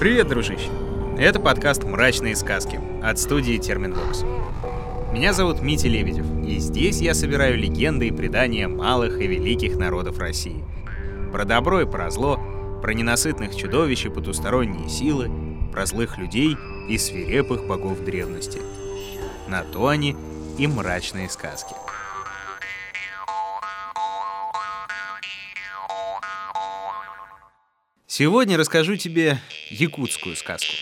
Привет, дружище! Это подкаст «Мрачные сказки» от студии Терминвокс. Меня зовут Митя Лебедев, и здесь я собираю легенды и предания малых и великих народов России. Про добро и про зло, про ненасытных чудовищ и потусторонние силы, про злых людей и свирепых богов древности. На то они и мрачные сказки. Сегодня расскажу тебе якутскую сказку.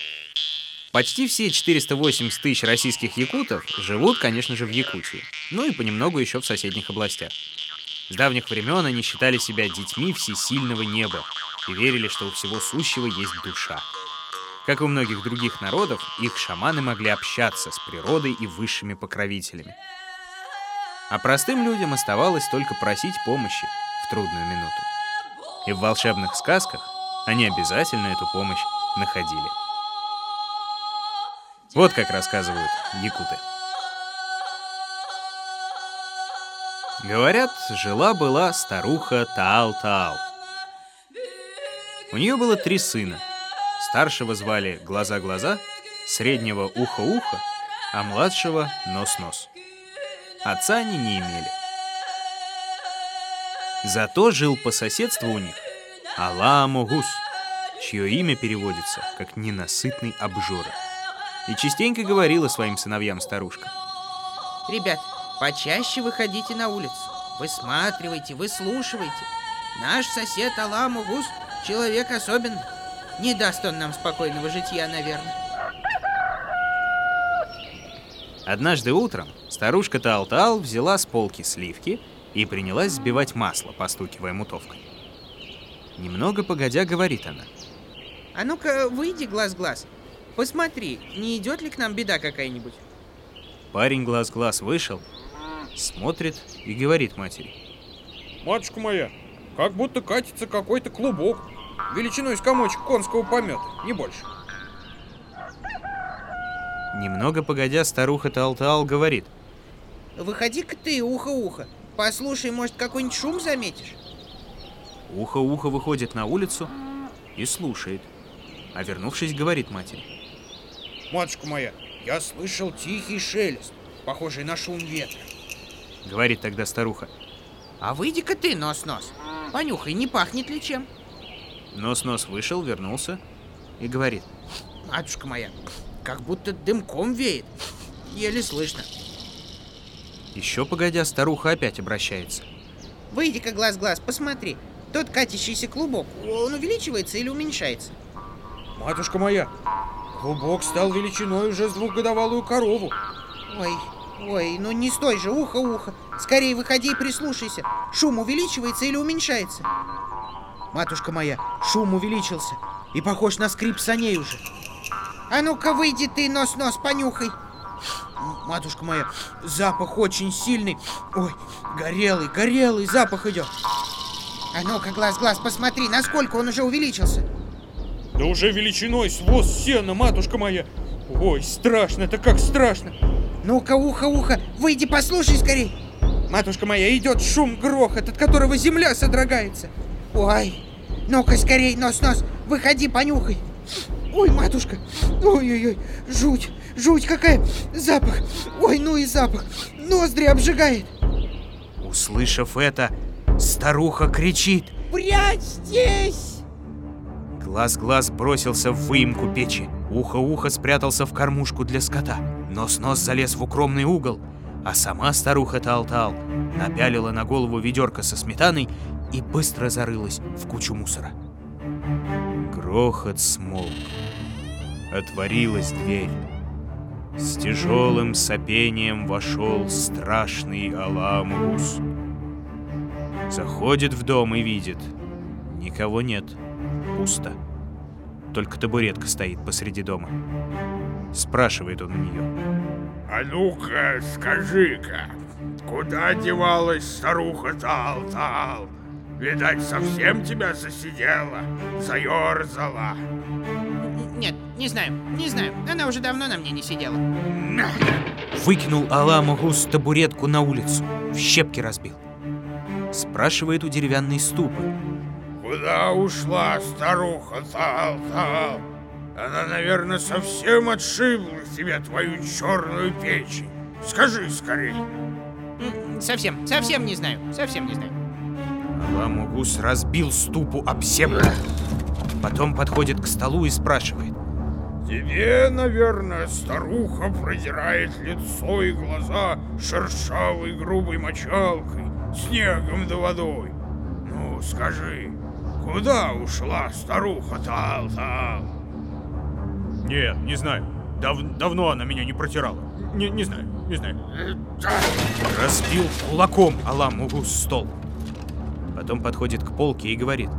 Почти все 480 тысяч российских якутов живут, конечно же, в Якутии, ну и понемногу еще в соседних областях. С давних времен они считали себя детьми всесильного неба и верили, что у всего сущего есть душа. Как и у многих других народов, их шаманы могли общаться с природой и высшими покровителями. А простым людям оставалось только просить помощи в трудную минуту. И в волшебных сказках они обязательно эту помощь находили. Вот как рассказывают якуты. Говорят, жила-была старуха Таал-Таал. У нее было три сына. Старшего звали Глаза-Глаза, среднего Ухо-Ухо, а младшего Нос-Нос. Отца они не имели. Зато жил по соседству у них Аламогус, чье имя переводится как «ненасытный обжора». И частенько говорила своим сыновьям старушка. Ребят, почаще выходите на улицу. Высматривайте, выслушивайте. Наш сосед Аламогус человек особенный. Не даст он нам спокойного житья, наверное. Однажды утром старушка Таал-Таал взяла с полки сливки и принялась сбивать масло, постукивая мутовкой. Немного погодя, говорит она. А ну-ка, выйди глаз-глаз. Посмотри, не идет ли к нам беда какая-нибудь? Парень глаз-глаз вышел, смотрит и говорит матери. Матушка моя, как будто катится какой-то клубок, величиной с комочек конского помета, не больше. Немного погодя, старуха Таал-Таал говорит. Выходи-ка ты, ухо-ухо. Послушай, может, какой-нибудь шум заметишь? Ухо-ухо выходит на улицу и слушает. А вернувшись, говорит матери. Матушка моя, я слышал тихий шелест, похожий на шум ветра. Говорит тогда старуха. А выйди-ка ты, нос-нос. Понюхай, не пахнет ли чем? Нос-нос вышел, вернулся и говорит. Матушка моя, как будто дымком веет. Еле слышно. Еще погодя, старуха опять обращается. Выйди-ка глаз-глаз, посмотри. Тот катящийся клубок, он увеличивается или уменьшается? Матушка моя, клубок стал величиной уже с двухгодовалую корову. Ой, ой, ну не стой же, ухо-ухо. Скорее выходи и прислушайся. Шум увеличивается или уменьшается? Матушка моя, шум увеличился и похож на скрип саней уже. А ну-ка выйди ты, нос-нос, понюхай. Матушка моя, запах очень сильный. Ой, горелый, горелый запах идет. А ну-ка, глаз-глаз, посмотри, насколько он уже увеличился. Да уже величиной с воз сена, матушка моя. Ой, страшно, это как страшно. Ну-ка, ухо-ухо, выйди послушай скорей. Матушка моя, идет шум, грохот, от которого земля содрогается. Ой, ну-ка скорей, нос-нос, выходи, понюхай. Ой, матушка, ой-ой-ой, жуть, жуть какая, запах, ой, ну и запах, ноздри обжигает. Услышав это, старуха кричит. Прячь здесь! Глаз-глаз бросился в выемку печи. Ухо-ухо спрятался в кормушку для скота. Нос-нос залез в укромный угол. А сама старуха Тал-Тал напялила на голову ведерко со сметаной и быстро зарылась в кучу мусора. Грохот смолк. Отворилась дверь. С тяжелым сопением вошел страшный Аламус. Заходит в дом и видит. Никого нет. Пусто. Только табуретка стоит посреди дома. Спрашивает он у нее. А ну-ка, скажи-ка, куда девалась старуха Тал-Тал? Видать, совсем тебя засидела, заерзала. Нет, не знаю, не знаю. Она уже давно на мне не сидела. Выкинул Аламагус табуретку на улицу. В щепки разбил. Спрашивает у деревянной ступы. Куда ушла старуха Тал-Тал? Она, наверное, совсем отшибла себе твою черную печень. Скажи скорей. М, Совсем, совсем не знаю, совсем не знаю. Аламугус разбил ступу об землю. Потом подходит к столу и спрашивает. Тебе, наверное, старуха продирает лицо и глаза шершавой грубой мочалкой, снегом да водой. Ну, скажи, куда ушла старуха Тал-Тал? Нет, не знаю. Дав- давно она меня не протирала. Не, не знаю, не знаю. Разбил кулаком Аламугус стол. Потом подходит к полке и говорит.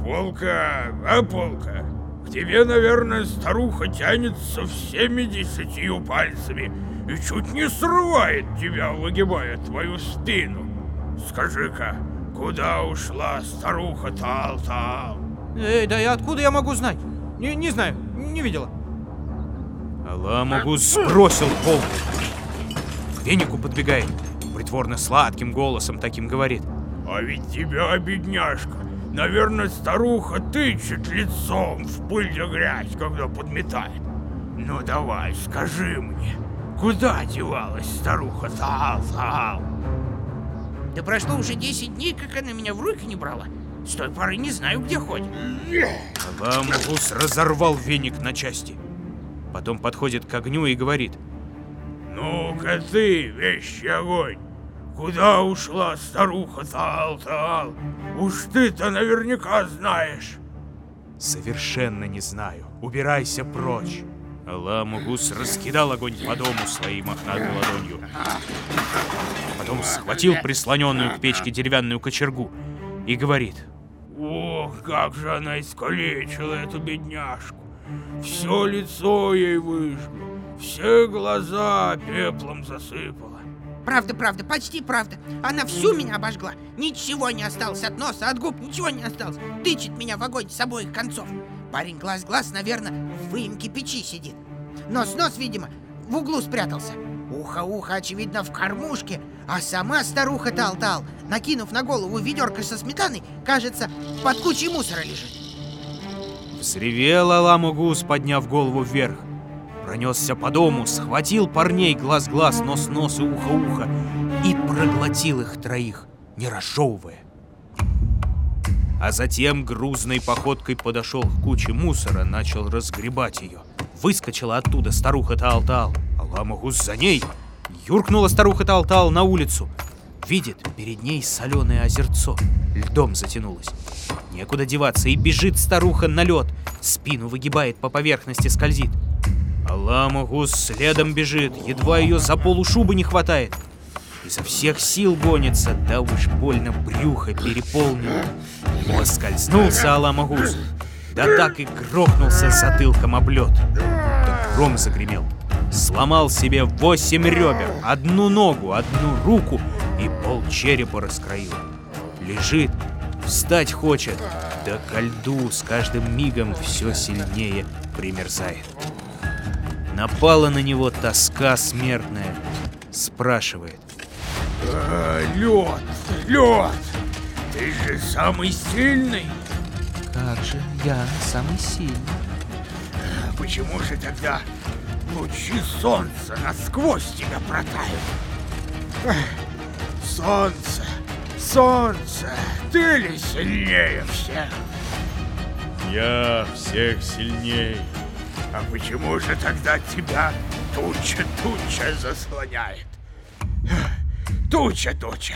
Полка, а полка, к тебе, наверное, старуха тянется всеми десятью пальцами и чуть не срывает тебя, выгибая твою спину. Скажи-ка, куда ушла старуха Тал-Тал? Эй, да и откуда я могу знать? Не, не знаю, не видела. Аламугус сбросил полку. К венику подбегает. Притворно сладким голосом таким говорит. А ведь тебя, бедняжка, наверное, старуха тычет лицом в пыль да грязь, когда подметает. Ну давай, скажи мне, куда девалась старуха Тал-Тал? Да прошло уже 10 дней, как она меня в руки не брала. С той поры не знаю, где ходит. Аламугус разорвал веник на части. Потом подходит к огню и говорит. Ну-ка ты, вещий огонь, куда ушла старуха Тал-Тал? Уж ты-то наверняка знаешь. Совершенно не знаю. Убирайся прочь. Аламугус раскидал огонь по дому своей мохнатой ладонью. Потом схватил прислоненную к печке деревянную кочергу и говорит. Ох, как же она искалечила эту бедняжку. Все лицо ей выжгло, все глаза пеплом засыпала. Правда, правда, почти правда. Она всю меня обожгла. Ничего не осталось от носа, от губ, ничего не осталось. Тычет меня в огонь с обоих концов. Парень глаз-глаз, наверное, в выемке печи сидит. Нос-нос, видимо, в углу спрятался. Ухо-ухо, очевидно, в кормушке. А сама старуха Тал-Тал, накинув на голову ведерко со сметаной, кажется, под кучей мусора лежит. Взревел Аламугус, подняв голову вверх. Пронесся по дому, схватил парней глаз-глаз, нос-нос и ухо-ухо и проглотил их троих, не разжевывая. А затем грузной походкой подошел к куче мусора, начал разгребать ее. Выскочила оттуда старуха Таал-Таал. Аламугус за ней. Юркнула старуха Таал-Таал на улицу. Видит, перед ней соленое озерцо. Льдом затянулось. Некуда деваться, и бежит старуха на лед. Спину выгибает, по поверхности скользит. Аламагус следом бежит, едва ее за полу шубы не хватает. Изо всех сил гонится, да уж больно брюхо переполнено. Поскользнулся Аламагус, да так и грохнулся затылком об лед. Да гром загремел. Сломал себе восемь ребер, одну ногу, одну руку и пол черепа раскроил. Лежит, встать хочет, да ко льду с каждым мигом все сильнее примерзает. Напала на него тоска смертная. Спрашивает. А, лед, лед, ты же самый сильный. Как же я самый сильный. А Почему же тогда лучи солнца насквозь тебя протают? Солнце, солнце, ты ли сильнее всех? Я всех сильней. А почему же тогда тебя туча-туча заслоняет? Эх, Туча-туча,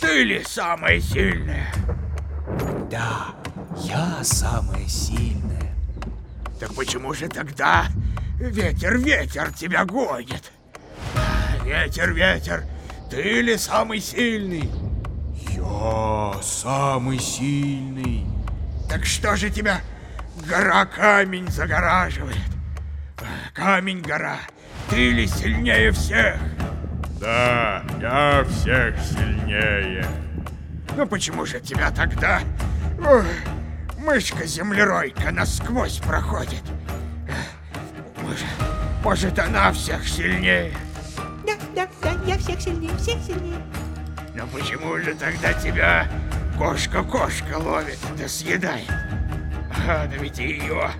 ты ли самая сильная? Да, я самая сильная. Так почему же тогда ветер-ветер тебя гонит? Ветер-ветер, ты ли самый сильный? Я самый сильный. Так что же тебя гора-камень загораживает? Камень-гора, ты ли сильнее всех? Да, я всех сильнее. Ну почему же тебя тогда ух, мышка-землеройка насквозь проходит? Может, может, она всех сильнее? Да, да, да, я всех сильнее, всех сильнее. Но почему же тогда тебя кошка-кошка ловит да съедает? А, да ведь ее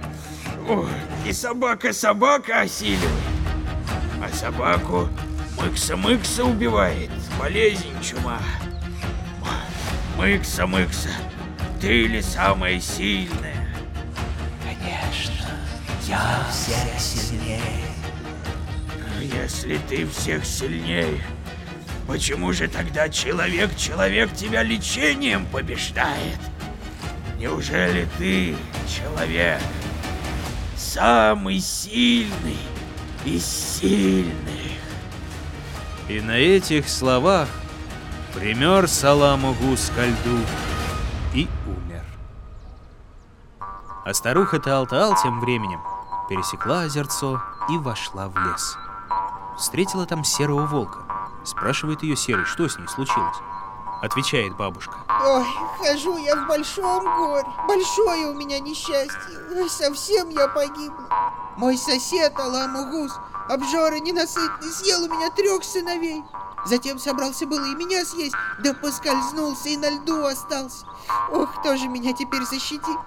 Ой, и собака собака осиливает. А собаку мыкса-мыкса убивает. Болезнь чума. Мыкса-мыкса, ты ли самая сильная? Конечно, я всех сильнее. Если ты всех сильнее, почему же тогда человек-человек тебя лечением побеждает? Неужели ты, человек, самый сильный из сильных? И на этих словах пример Саламугу ко льду и умер. А старуха Таал-Таал тем временем пересекла озерцо и вошла в лес. Встретила там серого волка. Спрашивает ее серый, что с ней случилось. Отвечает бабушка. Ой, хожу я в большом горе. Большое у меня несчастье. Ой, совсем я погибла. Мой сосед Аламугус, обжора ненасытный, съел у меня трех сыновей. Затем собрался было и меня съесть, да поскользнулся и на льду остался. Ох, кто же меня теперь защитит?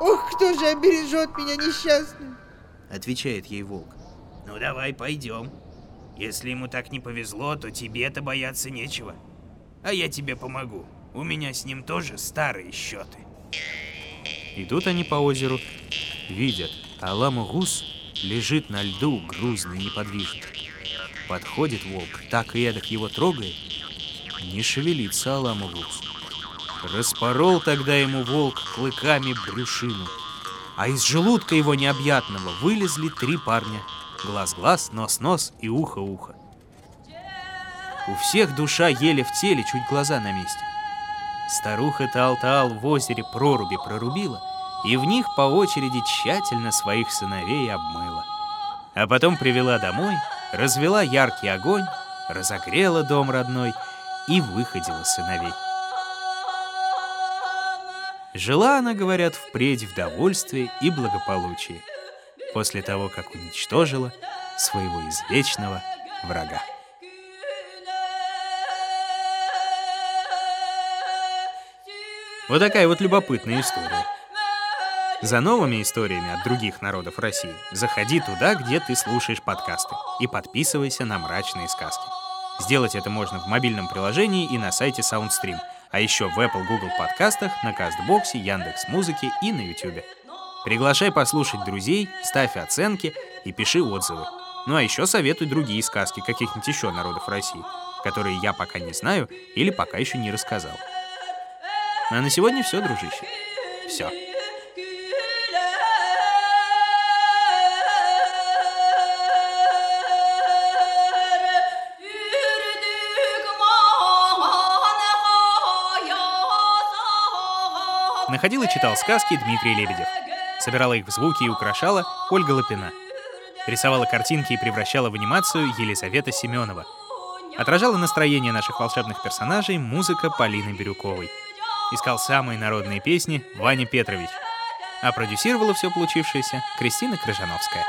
Ох, кто же обережет меня несчастную? Отвечает ей волк. Ну давай пойдем. Если ему так не повезло, то тебе-то бояться нечего. А я тебе помогу. У меня с ним тоже старые счеты. Идут они по озеру, видят, Аламугус лежит на льду грузно и неподвижно. Подходит волк, так и эдак его трогает. Не шевелится Аламугус. Распорол тогда ему волк клыками брюшину. А из желудка его необъятного вылезли три парня. Глаз-глаз, нос-нос и ухо-ухо. У всех душа еле в теле, чуть глаза на месте. Старуха Таал-Таал в озере проруби прорубила, и в них по очереди тщательно своих сыновей обмыла. А потом привела домой, развела яркий огонь, разогрела дом родной и выходила сыновей. Жила она, говорят, впредь в довольстве и благополучии, после того, как уничтожила своего извечного врага. Вот такая вот любопытная история. За новыми историями от других народов России заходи туда, где ты слушаешь подкасты, и подписывайся на «Мрачные сказки». Сделать это можно в мобильном приложении и на сайте SoundStream, а еще в Apple Google подкастах, на Кастбоксе, Яндекс Музыке и на YouTube. Приглашай послушать друзей, ставь оценки и пиши отзывы. Ну а еще советуй другие сказки каких-нибудь еще народов России, которые я пока не знаю или пока еще не рассказал. А на сегодня все, дружище. Все. Находил и читал сказки Дмитрий Лебедев. Собирала их в звуки и украшала Ольга Лапина. Рисовала картинки и превращала в анимацию Елизавета Семенова. Отражала настроение наших волшебных персонажей музыка Полины Бирюковой. Искал самые народные песни Ваня Петрович. А продюсировала все получившееся Кристина Крыжановская.